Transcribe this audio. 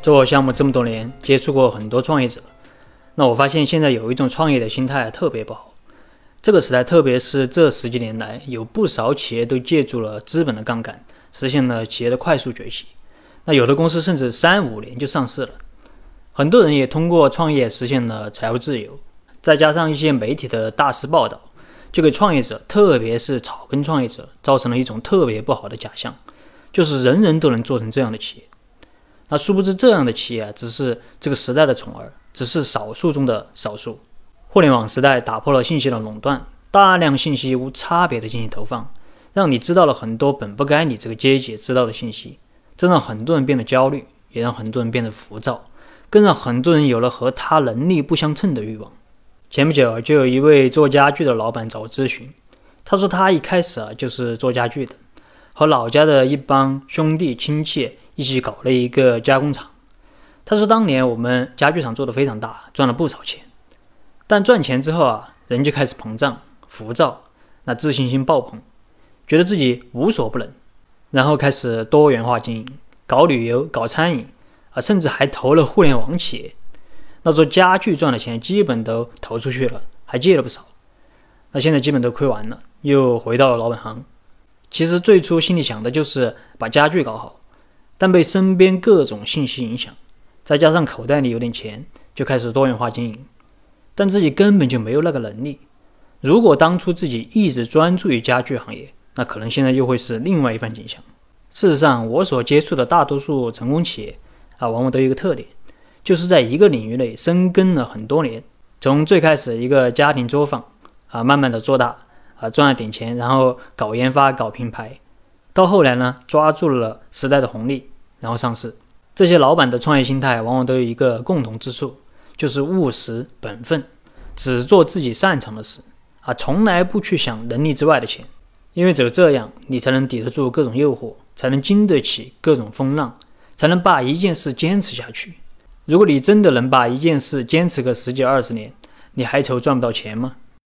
做项目这么多年，接触过很多创业者，那我发现现在有一种创业的心态特别不好。这个时代，特别是这十几年来，有不少企业都借助了资本的杠杆，实现了企业的快速崛起。那有的公司甚至三五年就上市了。很多人也通过创业实现了财务自由。再加上一些媒体的大肆报道，就给创业者，特别是草根创业者，造成了一种特别不好的假象，就是人人都能做成这样的企业。那殊不知，这样的企业，只是这个时代的宠儿，只是少数中的少数。互联网时代打破了信息的垄断，大量信息无差别的进行投放，让你知道了很多本不该你这个阶级知道的信息，这让很多人变得焦虑，也让很多人变得浮躁，更让很多人有了和他能力不相称的欲望。前不久就有一位做家具的老板找我咨询，他说他一开始啊就是做家具的，和老家的一帮兄弟亲戚。一起搞了一个加工厂。他说，当年我们家具厂做的非常大，赚了不少钱。但赚钱之后啊，人就开始膨胀、浮躁，那自信心爆棚，觉得自己无所不能，然后开始多元化经营，搞旅游、搞餐饮啊，甚至还投了互联网企业。那做家具赚的钱基本都投出去了，还借了不少。那现在基本都亏完了，又回到了老本行。其实最初心里想的就是把家具搞好。但被身边各种信息影响，再加上口袋里有点钱，就开始多元化经营。但自己根本就没有那个能力。如果当初自己一直专注于家具行业，那可能现在又会是另外一番景象。事实上，我所接触的大多数成功企业啊，往往都有一个特点，就是在一个领域内深耕了很多年。从最开始一个家庭作坊啊，慢慢的做大啊，赚了点钱，然后搞研发、搞品牌。到后来呢，抓住了时代的红利，然后上市。这些老板的创业心态往往都有一个共同之处，就是务实本分，只做自己擅长的事啊，从来不去想能力之外的钱。因为只有这样，你才能抵得住各种诱惑，才能经得起各种风浪，才能把一件事坚持下去。如果你真的能把一件事坚持个十几二十年，你还愁赚不到钱吗？